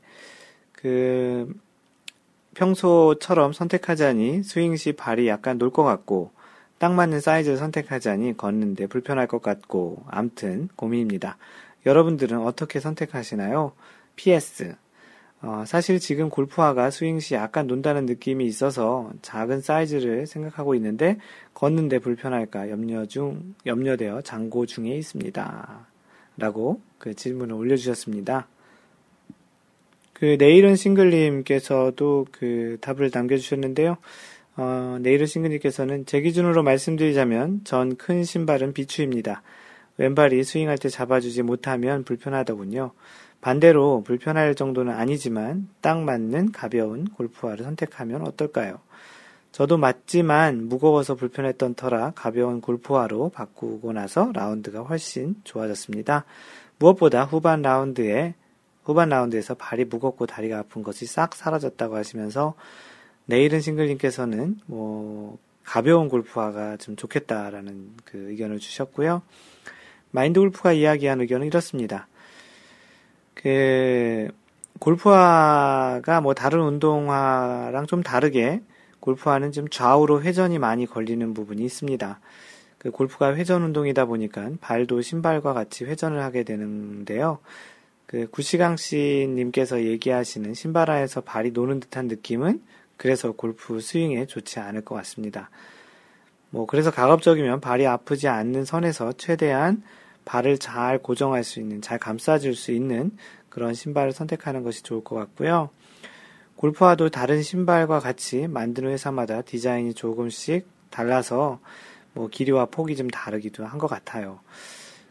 그 평소처럼 선택하자니 스윙 시 발이 약간 놀 것 같고 딱 맞는 사이즈를 선택하자니 걷는데 불편할 것 같고 암튼 고민입니다. 여러분들은 어떻게 선택하시나요? PS. 어, 사실 지금 골프화가 스윙 시 약간 논다는 느낌이 있어서 작은 사이즈를 생각하고 있는데 걷는데 불편할까 염려 중, 염려되어 장고 중에 있습니다. 라고 그 질문을 올려주셨습니다. 그 내일은 싱글님께서도 그 답을 남겨주셨는데요. 어, 내일은 싱글님께서는 제 기준으로 말씀드리자면 전 큰 신발은 비추입니다. 왼발이 스윙할 때 잡아주지 못하면 불편하더군요. 반대로 불편할 정도는 아니지만 딱 맞는 가벼운 골프화를 선택하면 어떨까요? 저도 맞지만 무거워서 불편했던 터라 가벼운 골프화로 바꾸고 나서 라운드가 훨씬 좋아졌습니다. 무엇보다 후반 라운드에 후반 라운드에서 발이 무겁고 다리가 아픈 것이 싹 사라졌다고 하시면서 내일은 싱글님께서는 뭐 가벼운 골프화가 좀 좋겠다라는 그 의견을 주셨고요. 마인드 골프가 이야기한 의견은 이렇습니다. 그 골프화가 뭐 다른 운동화랑 좀 다르게 골프화는 좀 좌우로 회전이 많이 걸리는 부분이 있습니다. 그 골프가 회전 운동이다 보니까 발도 신발과 같이 회전을 하게 되는데요. 그 구시강 씨님께서 얘기하시는 신발화에서 발이 노는 듯한 느낌은 그래서 골프 스윙에 좋지 않을 것 같습니다. 뭐 그래서 가급적이면 발이 아프지 않는 선에서 최대한 발을 잘 고정할 수 있는, 잘 감싸줄 수 있는 그런 신발을 선택하는 것이 좋을 것 같고요. 골프화도 다른 신발과 같이 만드는 회사마다 디자인이 조금씩 달라서 뭐 길이와 폭이 좀 다르기도 한 것 같아요.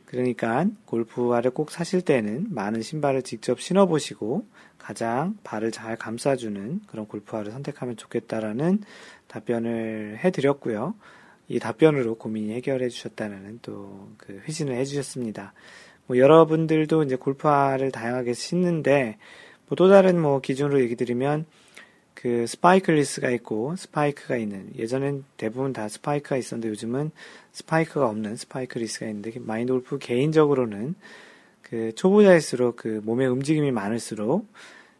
그러니까 골프화를 꼭 사실 때는 많은 신발을 직접 신어보시고 가장 발을 잘 감싸주는 그런 골프화를 선택하면 좋겠다라는 답변을 해드렸고요. 이 답변으로 고민이 해결해 주셨다는 또그 회신을 해 주셨습니다. 뭐 여러분들도 이제 골프화를 다양하게 신는데 뭐 또 다른 뭐 기준으로 얘기 드리면 그 spikeless가 있고 스파이크가 있는 예전엔 대부분 다 스파이크가 있었는데 요즘은 스파이크가 없는 spikeless가 있는데 마인드 골프 개인적으로는 그 초보자일수록 그 몸의 움직임이 많을수록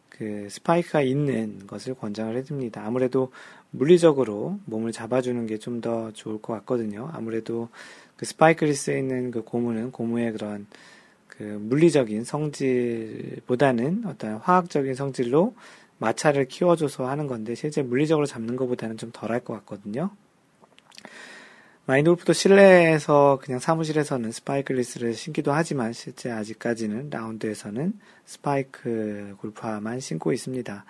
그 스파이크가 있는 것을 권장을 해줍니다. 아무래도 물리적으로 몸을 잡아주는 게 좀 더 좋을 것 같거든요. 아무래도 그 스파이크리스에 있는 그 고무는 고무의 그런 그 물리적인 성질보다는 어떤 화학적인 성질로 마찰을 키워줘서 하는 건데 실제 물리적으로 잡는 것보다는 좀 덜할 것 같거든요. 마인드 골프도 실내에서 그냥 사무실에서는 spikeless를 신기도 하지만 실제 아직까지는 라운드에서는 스파이크 골프화만 신고 있습니다.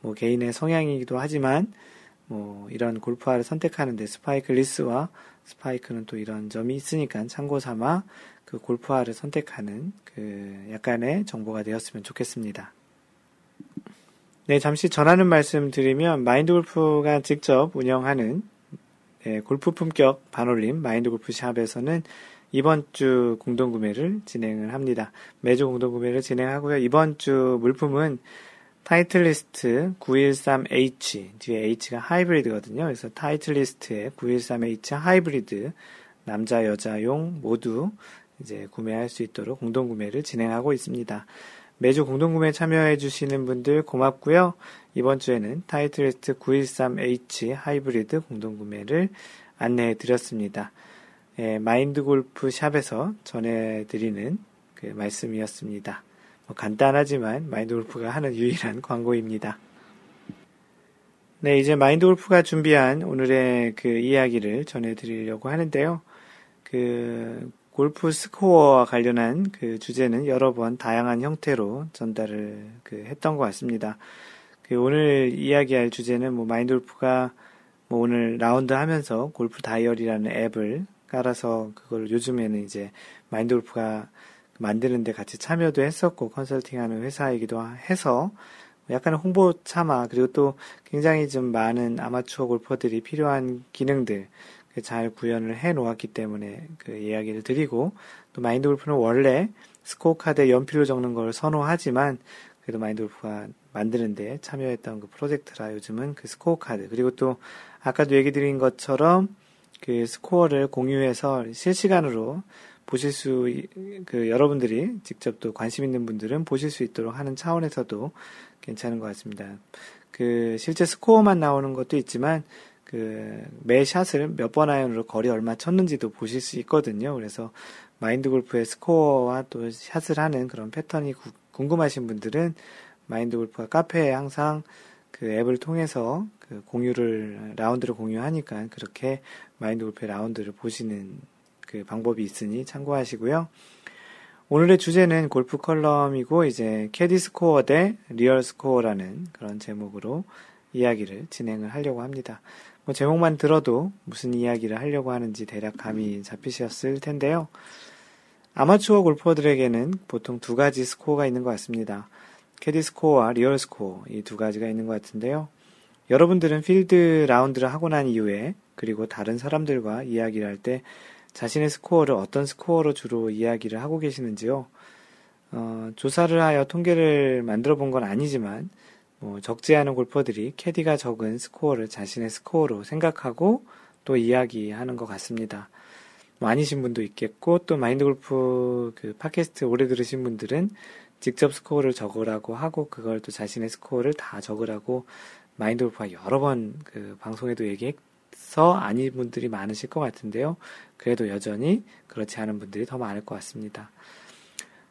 뭐 개인의 성향이기도 하지만 뭐 이런 골프화를 선택하는데 spikeless와 스파이크는 또 이런 점이 있으니까 참고 삼아 그 골프화를 선택하는 그 약간의 정보가 되었으면 좋겠습니다. 네, 잠시 전하는 말씀 드리면 마인드 골프가 직접 운영하는 예, 골프 품격 반올림 마인드 골프 샵에서는 이번 주 공동 구매를 진행을 합니다. 매주 공동 구매를 진행하고요. 이번 주 물품은 타이틀리스트 913H, 뒤에 H가 하이브리드거든요. 그래서 타이틀리스트에 913H 하이브리드, 남자, 여자용 모두 이제 구매할 수 있도록 공동 구매를 진행하고 있습니다. 매주 공동 구매 참여해 주시는 분들 고맙고요. 이번 주에는 타이틀리스트 913H 하이브리드 공동 구매를 안내해 드렸습니다. 예, 마인드 골프 샵에서 전해 드리는 그 말씀이었습니다. 뭐 간단하지만 마인드 골프가 하는 유일한 광고입니다. 네, 이제 마인드 골프가 준비한 오늘의 그 이야기를 전해드리려고 하는데요. 그 골프 스코어와 관련한 그 주제는 여러 번 다양한 형태로 전달을 그 했던 것 같습니다. 그 오늘 이야기할 주제는 뭐 마인드 골프가 뭐 오늘 라운드 하면서 골프 다이어리라는 앱을 깔아서 그걸 요즘에는 이제 마인드 골프가 만드는데 같이 참여도 했었고 컨설팅하는 회사이기도 해서 약간 홍보 참아 그리고 또 굉장히 좀 많은 아마추어 골퍼들이 필요한 기능들 잘 구현을 해 놓았기 때문에 그 이야기를 드리고 또 마인드 골프는 원래 스코어 카드에 연필로 적는 걸 선호하지만 그래도 마인드 골프가 만드는데 참여했던 그 프로젝트라 요즘은 그 스코어 카드 그리고 또 아까도 얘기 드린 것처럼 그 스코어를 공유해서 실시간으로 보실 수, 그 여러분들이 직접 또 관심 있는 분들은 보실 수 있도록 하는 차원에서도 괜찮은 것 같습니다. 그 실제 스코어만 나오는 것도 있지만 그 매 샷을 몇 번 아이언으로 거리 얼마 쳤는지도 보실 수 있거든요. 그래서 마인드 골프의 스코어와 또 샷을 하는 그런 패턴이 구, 궁금하신 분들은 마인드 골프가 카페에 항상 그 앱을 통해서 그 공유를 라운드를 공유하니까 그렇게 마인드 골프의 라운드를 보시는 그 방법이 있으니 참고하시고요. 오늘의 주제는 골프 컬럼이고 이제 캐디 스코어 대 real 스코어라는 그런 제목으로 이야기를 진행을 하려고 합니다. 뭐 제목만 들어도 무슨 이야기를 하려고 하는지 대략 감이 잡히셨을 텐데요. 아마추어 골퍼들에게는 보통 두 가지 스코어가 있는 것 같습니다. 캐디 스코어와 real 스코어 이 두 가지가 있는 것 같은데요. 여러분들은 필드 라운드를 하고 난 이후에 그리고 다른 사람들과 이야기를 할 때 자신의 스코어를 어떤 스코어로 주로 이야기를 하고 계시는지요? 어, 조사를 하여 통계를 만들어 본 건 아니지만, 뭐 적지 않은 골퍼들이 캐디가 적은 스코어를 자신의 스코어로 생각하고 또 이야기하는 것 같습니다. 뭐 아니신 분도 있겠고, 또 마인드 골프 그 팟캐스트 오래 들으신 분들은 직접 스코어를 적으라고 하고, 그걸 또 자신의 스코어를 다 적으라고 마인드 골프가 여러 번 그 방송에도 얘기했 서 아닌 분들이 많으실 것 같은데요. 그래도 여전히 그렇지 않은 분들이 더 많을 것 같습니다.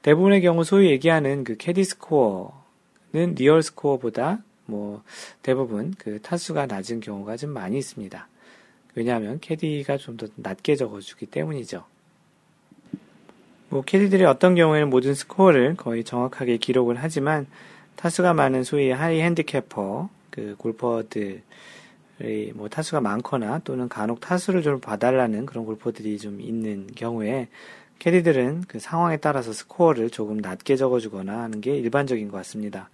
대부분의 경우 소위 얘기하는 그 캐디 스코어는 real 스코어보다 뭐 대부분 그 타수가 낮은 경우가 좀 많이 있습니다. 왜냐하면 캐디가 좀 더 낮게 적어주기 때문이죠. 뭐 캐디들이 어떤 경우에는 모든 스코어를 거의 정확하게 기록을 하지만 타수가 많은 소위 high handicapper 그 골퍼들 뭐 타수가 많거나 또는 간혹 타수를 좀 봐달라는 그런 골퍼들이 좀 있는 경우에 캐디들은 그 상황에 따라서 스코어를 조금 낮게 적어주거나 하는 게 일반적인 것 같습니다.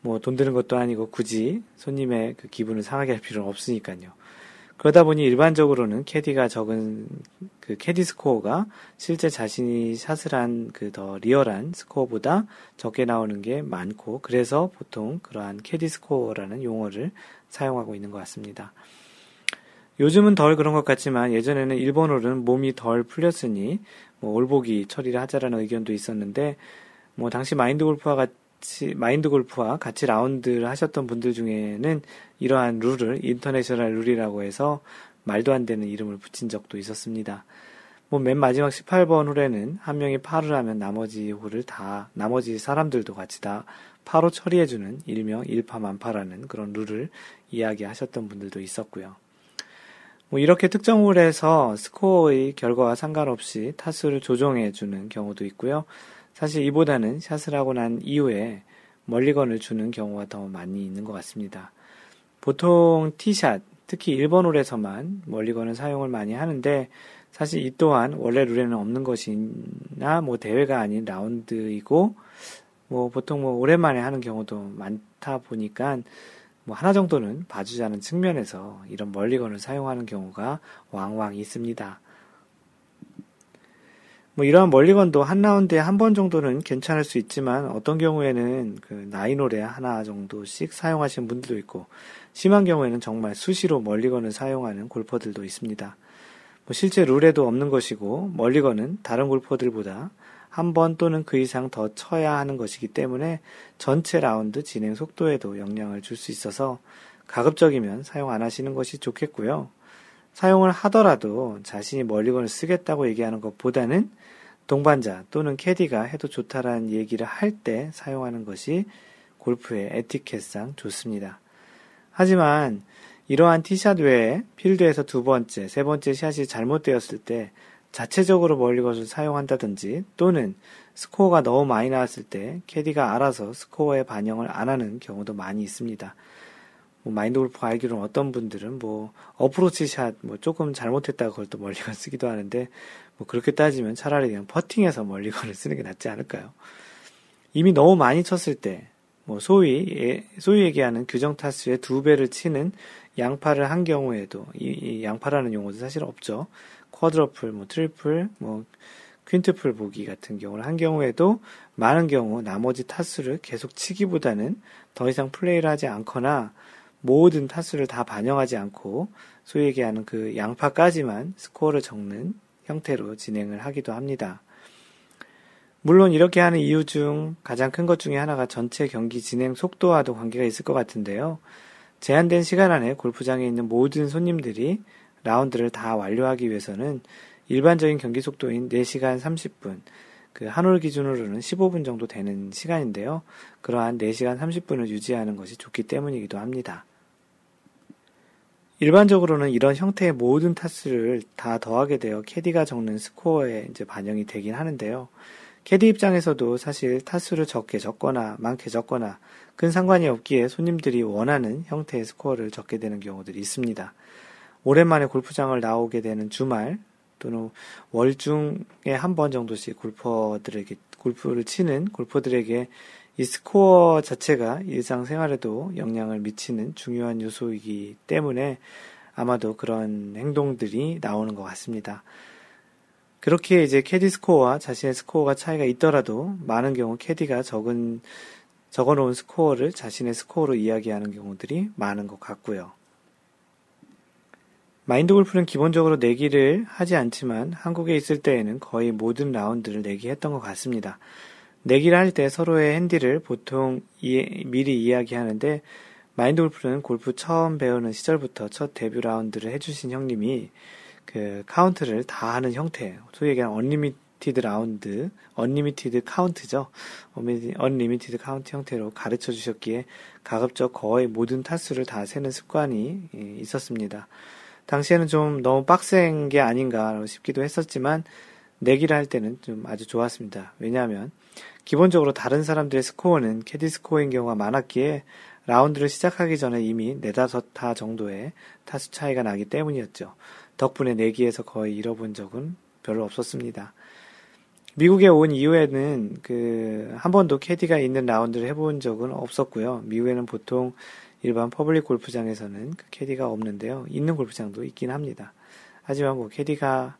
뭐 돈 드는 것도 아니고 굳이 손님의 그 기분을 상하게 할 필요는 없으니까요. 그러다 보니 일반적으로는 캐디가 적은 그 캐디 스코어가 실제 자신이 샷을 한 그 더 리얼한 스코어보다 적게 나오는 게 많고 그래서 보통 그러한 캐디 스코어라는 용어를 사용하고 있는 것 같습니다. 요즘은 덜 그런 것 같지만 예전에는 일본어는 몸이 덜 풀렸으니 뭐 all 보기 처리를 하자라는 의견도 있었는데 뭐 당시 마인드 골프와 같이 마인드 골프와 같이 라운드를 하셨던 분들 중에는 이러한 룰을 international 룰이라고 해서 말도 안 되는 이름을 붙인 적도 있었습니다. 뭐 맨 마지막 18번 홀에는 한 명이 파를 하면 나머지 홀을 다 나머지 사람들도 같이 다 파로 처리해주는 일명 일파만파라는 그런 룰을 이야기하셨던 분들도 있었고요. 뭐 이렇게 특정을 해서 스코어의 결과와 상관없이 타수를 조정해주는 경우도 있고요. 사실 이보다는 샷을 하고 난 이후에 멀리건을 주는 경우가 더 많이 있는 것 같습니다. 보통 티샷, 특히 1번 홀에서만 멀리건을 사용을 많이 하는데 사실 이 또한 원래 룰에는 없는 것이나 뭐 대회가 아닌 라운드이고 뭐 보통 뭐 오랜만에 하는 경우도 많다 보니까 뭐 하나 정도는 봐주자는 측면에서 이런 멀리건을 사용하는 경우가 왕왕 있습니다. 뭐 이러한 멀리건도 한 라운드에 한 번 정도는 괜찮을 수 있지만 어떤 경우에는 그 나이노래 하나 정도씩 사용하시는 분들도 있고 심한 경우에는 정말 수시로 멀리건을 사용하는 골퍼들도 있습니다. 뭐 실제 룰에도 없는 것이고 멀리건은 다른 골퍼들보다 한 번 또는 그 이상 더 쳐야 하는 것이기 때문에 전체 라운드 진행 속도에도 영향을 줄 수 있어서 가급적이면 사용 안 하시는 것이 좋겠고요. 사용을 하더라도 자신이 멀리건을 쓰겠다고 얘기하는 것보다는 동반자 또는 캐디가 해도 좋다라는 얘기를 할 때 사용하는 것이 골프의 에티켓상 좋습니다. 하지만 이러한 티샷 외에 필드에서 두 번째, 세 번째 샷이 잘못되었을 때 자체적으로 멀리것을 사용한다든지 또는 스코어가 너무 많이 나왔을 때 캐디가 알아서 스코어에 반영을 안 하는 경우도 많이 있습니다. 뭐 마인드 골프 알기로는 어떤 분들은 뭐 어프로치 샷 뭐 조금 잘못했다가 그걸 또 멀리건 쓰기도 하는데 뭐 그렇게 따지면 차라리 그냥 퍼팅해서 멀리건을 쓰는 게 낫지 않을까요? 이미 너무 많이 쳤을 때, 뭐 소위 예, 소위 얘기하는 규정 타수의 두 배를 치는 양파를 한 경우에도 이, 이 양파라는 용어도 사실 없죠. quadruple, 뭐 triple, 뭐 quintuple 보기 같은 경우를 한 경우에도 많은 경우 나머지 타수를 계속 치기보다는 더 이상 플레이를 하지 않거나 모든 타수를 다 반영하지 않고 소위 얘기하는 그 양파까지만 스코어를 적는 형태로 진행을 하기도 합니다. 물론 이렇게 하는 이유 중 가장 큰 것 중에 하나가 전체 경기 진행 속도와도 관계가 있을 것 같은데요. 제한된 시간 안에 골프장에 있는 모든 손님들이 라운드를 다 완료하기 위해서는 일반적인 경기 속도인 4시간 30분, 그 한올 기준으로는 15분 정도 되는 시간인데요. 그러한 4시간 30분을 유지하는 것이 좋기 때문이기도 합니다. 일반적으로는 이런 형태의 모든 타수를 다 더하게 되어 캐디가 적는 스코어에 이제 반영이 되긴 하는데요. 캐디 입장에서도 사실 타수를 적게 적거나 많게 적거나 큰 상관이 없기에 손님들이 원하는 형태의 스코어를 적게 되는 경우들이 있습니다. 오랜만에 골프장을 나오게 되는 주말 또는 월중에 한 번 정도씩 골퍼들에게 골프를 치는 골퍼들에게 이 스코어 자체가 일상생활에도 영향을 미치는 중요한 요소이기 때문에 아마도 그런 행동들이 나오는 것 같습니다. 그렇게 이제 캐디 스코어와 자신의 스코어가 차이가 있더라도 많은 경우 캐디가 적은 적어 놓은 스코어를 자신의 스코어로 이야기하는 경우들이 많은 것 같고요. 마인드 골프는 기본적으로 내기를 하지 않지만 한국에 있을 때에는 거의 모든 라운드를 내기했던 것 같습니다. 내기를 할 때 서로의 핸디를 보통 이, 미리 이야기하는데 마인드 골프는 골프 처음 배우는 시절부터 첫 데뷔 라운드를 해주신 형님이 그 카운트를 다 하는 형태, 소위 얘기하는 unlimited 라운드, unlimited 카운트죠. unlimited 카운트 형태로 가르쳐 주셨기에 가급적 거의 모든 타수를 다 세는 습관이 예, 있었습니다. 당시에는 좀 너무 빡센 게 아닌가 싶기도 했었지만 내기를 할 때는 좀 아주 좋았습니다. 왜냐하면 기본적으로 다른 사람들의 스코어는 캐디 스코어인 경우가 많았기에 라운드를 시작하기 전에 이미 네다섯 타 정도의 타수 차이가 나기 때문이었죠. 덕분에 내기에서 거의 잃어본 적은 별로 없었습니다. 미국에 온 이후에는 그 한 번도 캐디가 있는 라운드를 해본 적은 없었고요. 미국에는 보통 일반 퍼블릭 골프장에서는 그 캐디가 없는데요. 있는 골프장도 있긴 합니다. 하지만 뭐 캐디가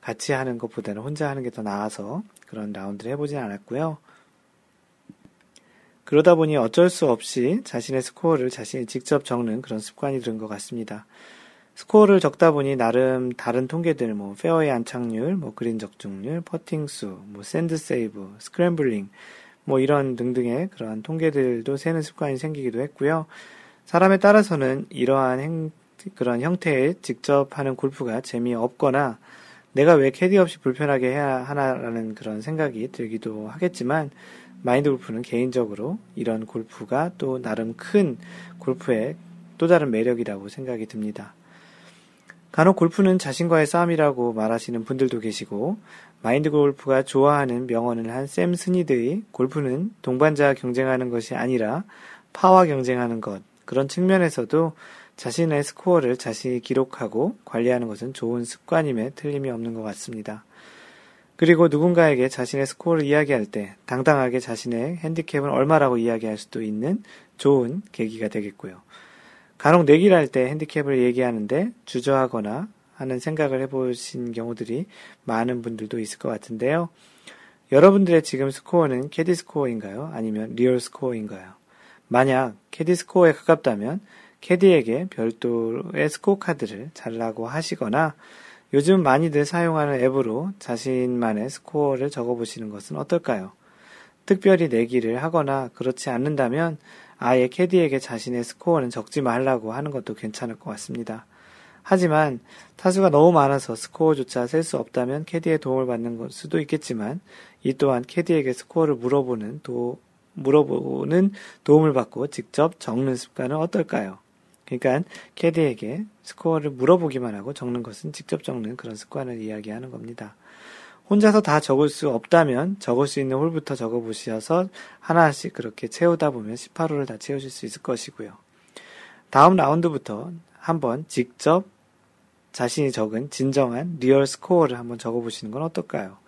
같이 하는 것보다는 혼자 하는 게 더 나아서 그런 라운드를 해보진 않았고요. 그러다 보니 어쩔 수 없이 자신의 스코어를 자신이 직접 적는 그런 습관이 들은 것 같습니다. 스코어를 적다 보니 나름 다른 통계들, 뭐, 페어웨이 안착률, 뭐, 그린 적중률, 퍼팅 수, 뭐, sand save, scrambling, 뭐, 이런 등등의 그러한 통계들도 세는 습관이 생기기도 했고요. 사람에 따라서는 이러한 행, 그런 형태의 직접 하는 골프가 재미없거나 내가 왜 캐디 없이 불편하게 해야 하나라는 그런 생각이 들기도 하겠지만 마인드 골프는 개인적으로 이런 골프가 또 나름 큰 골프의 또 다른 매력이라고 생각이 듭니다. 간혹 골프는 자신과의 싸움이라고 말하시는 분들도 계시고 마인드 골프가 좋아하는 명언을 한 샘 스니드의 골프는 동반자와 경쟁하는 것이 아니라 파와 경쟁하는 것 그런 측면에서도 자신의 스코어를 자신이 기록하고 관리하는 것은 좋은 습관임에 틀림이 없는 것 같습니다. 그리고 누군가에게 자신의 스코어를 이야기할 때 당당하게 자신의 핸디캡은 얼마라고 이야기할 수도 있는 좋은 계기가 되겠고요. 간혹 내기를 할 때 핸디캡을 얘기하는데 주저하거나 하는 생각을 해보신 경우들이 많은 분들도 있을 것 같은데요. 여러분들의 지금 스코어는 캐디 스코어인가요? 아니면 real 스코어인가요? 만약 캐디 스코어에 가깝다면 캐디에게 별도의 스코어 카드를 달라고 하시거나 요즘 많이들 사용하는 앱으로 자신만의 스코어를 적어보시는 것은 어떨까요? 특별히 내기를 하거나 그렇지 않는다면 아예 캐디에게 자신의 스코어는 적지 말라고 하는 것도 괜찮을 것 같습니다. 하지만 타수가 너무 많아서 스코어조차 셀 수 없다면 캐디의 도움을 받는 수도 있겠지만 이 또한 캐디에게 스코어를 물어보는 도, 물어보는 도움을 받고 직접 적는 습관은 어떨까요? 그러니까 캐디에게 스코어를 물어보기만 하고 적는 것은 직접 적는 그런 습관을 이야기하는 겁니다. 혼자서 다 적을 수 없다면 적을 수 있는 홀부터 적어 보셔서 하나씩 그렇게 채우다 보면 18홀을 다 채우실 수 있을 것이고요. 다음 라운드부터 한번 직접 자신이 적은 진정한 real 스코어를 한번 적어 보시는 건 어떨까요?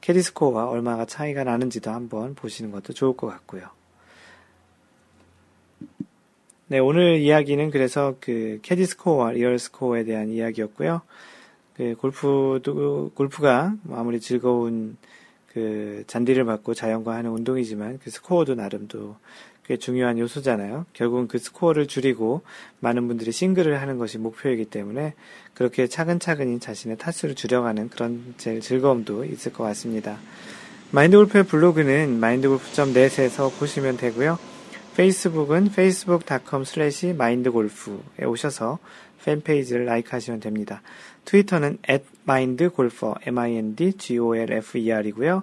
캐디 스코어와 얼마가 차이가 나는지도 한번 보시는 것도 좋을 것 같고요. 네, 오늘 이야기는 그래서 그 캐디 스코어와 real 스코어에 대한 이야기였고요. 그 골프도 골프가 아무리 즐거운 그 잔디를 밟고 자연과 하는 운동이지만 그 스코어도 나름 또 꽤 중요한 요소잖아요. 결국은 그 스코어를 줄이고 많은 분들이 싱글을 하는 것이 목표이기 때문에 그렇게 차근차근히 자신의 타수를 줄여가는 그런 제일 즐거움도 있을 것 같습니다. 마인드 골프의 블로그는 마인드골프.net에서 보시면 되고요. 페이스북은 facebook.com slash mindgolf에 오셔서 팬페이지를 라이크 하시면 됩니다. 트위터는 at mindgolfer, m-i-n-d-g-o-l-f-e-r 이고요.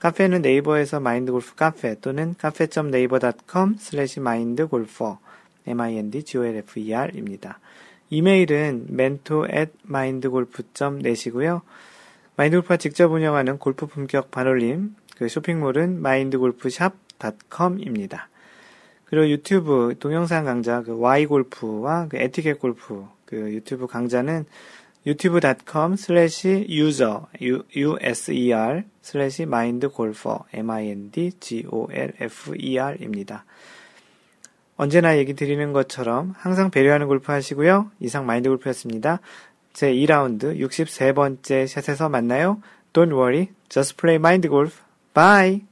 카페는 네이버에서 마인드 골프 카페 또는 카페.naver.com slash mindgolfer, m-i-n-d-g-o-l-f-e-r 입니다. 이메일은 mentor at mindgolf.net이고요. 마인드골프가 직접 운영하는 골프 품격 반올림, 그 쇼핑몰은 mindgolfshop.com입니다. 그리고 유튜브 동영상 강좌 그 Y 골프와 그 에티켓 골프 그 유튜브 강좌는 유튜브.com slash user user slash m-i-n-d-g-o-l-f-e-r 입니다. 언제나 얘기 드리는 것처럼 항상 배려하는 골프 하시고요. 이상 마인드 골프였습니다. 제 2라운드 63번째 샷에서 만나요. Don't worry, just play mind golf. Bye!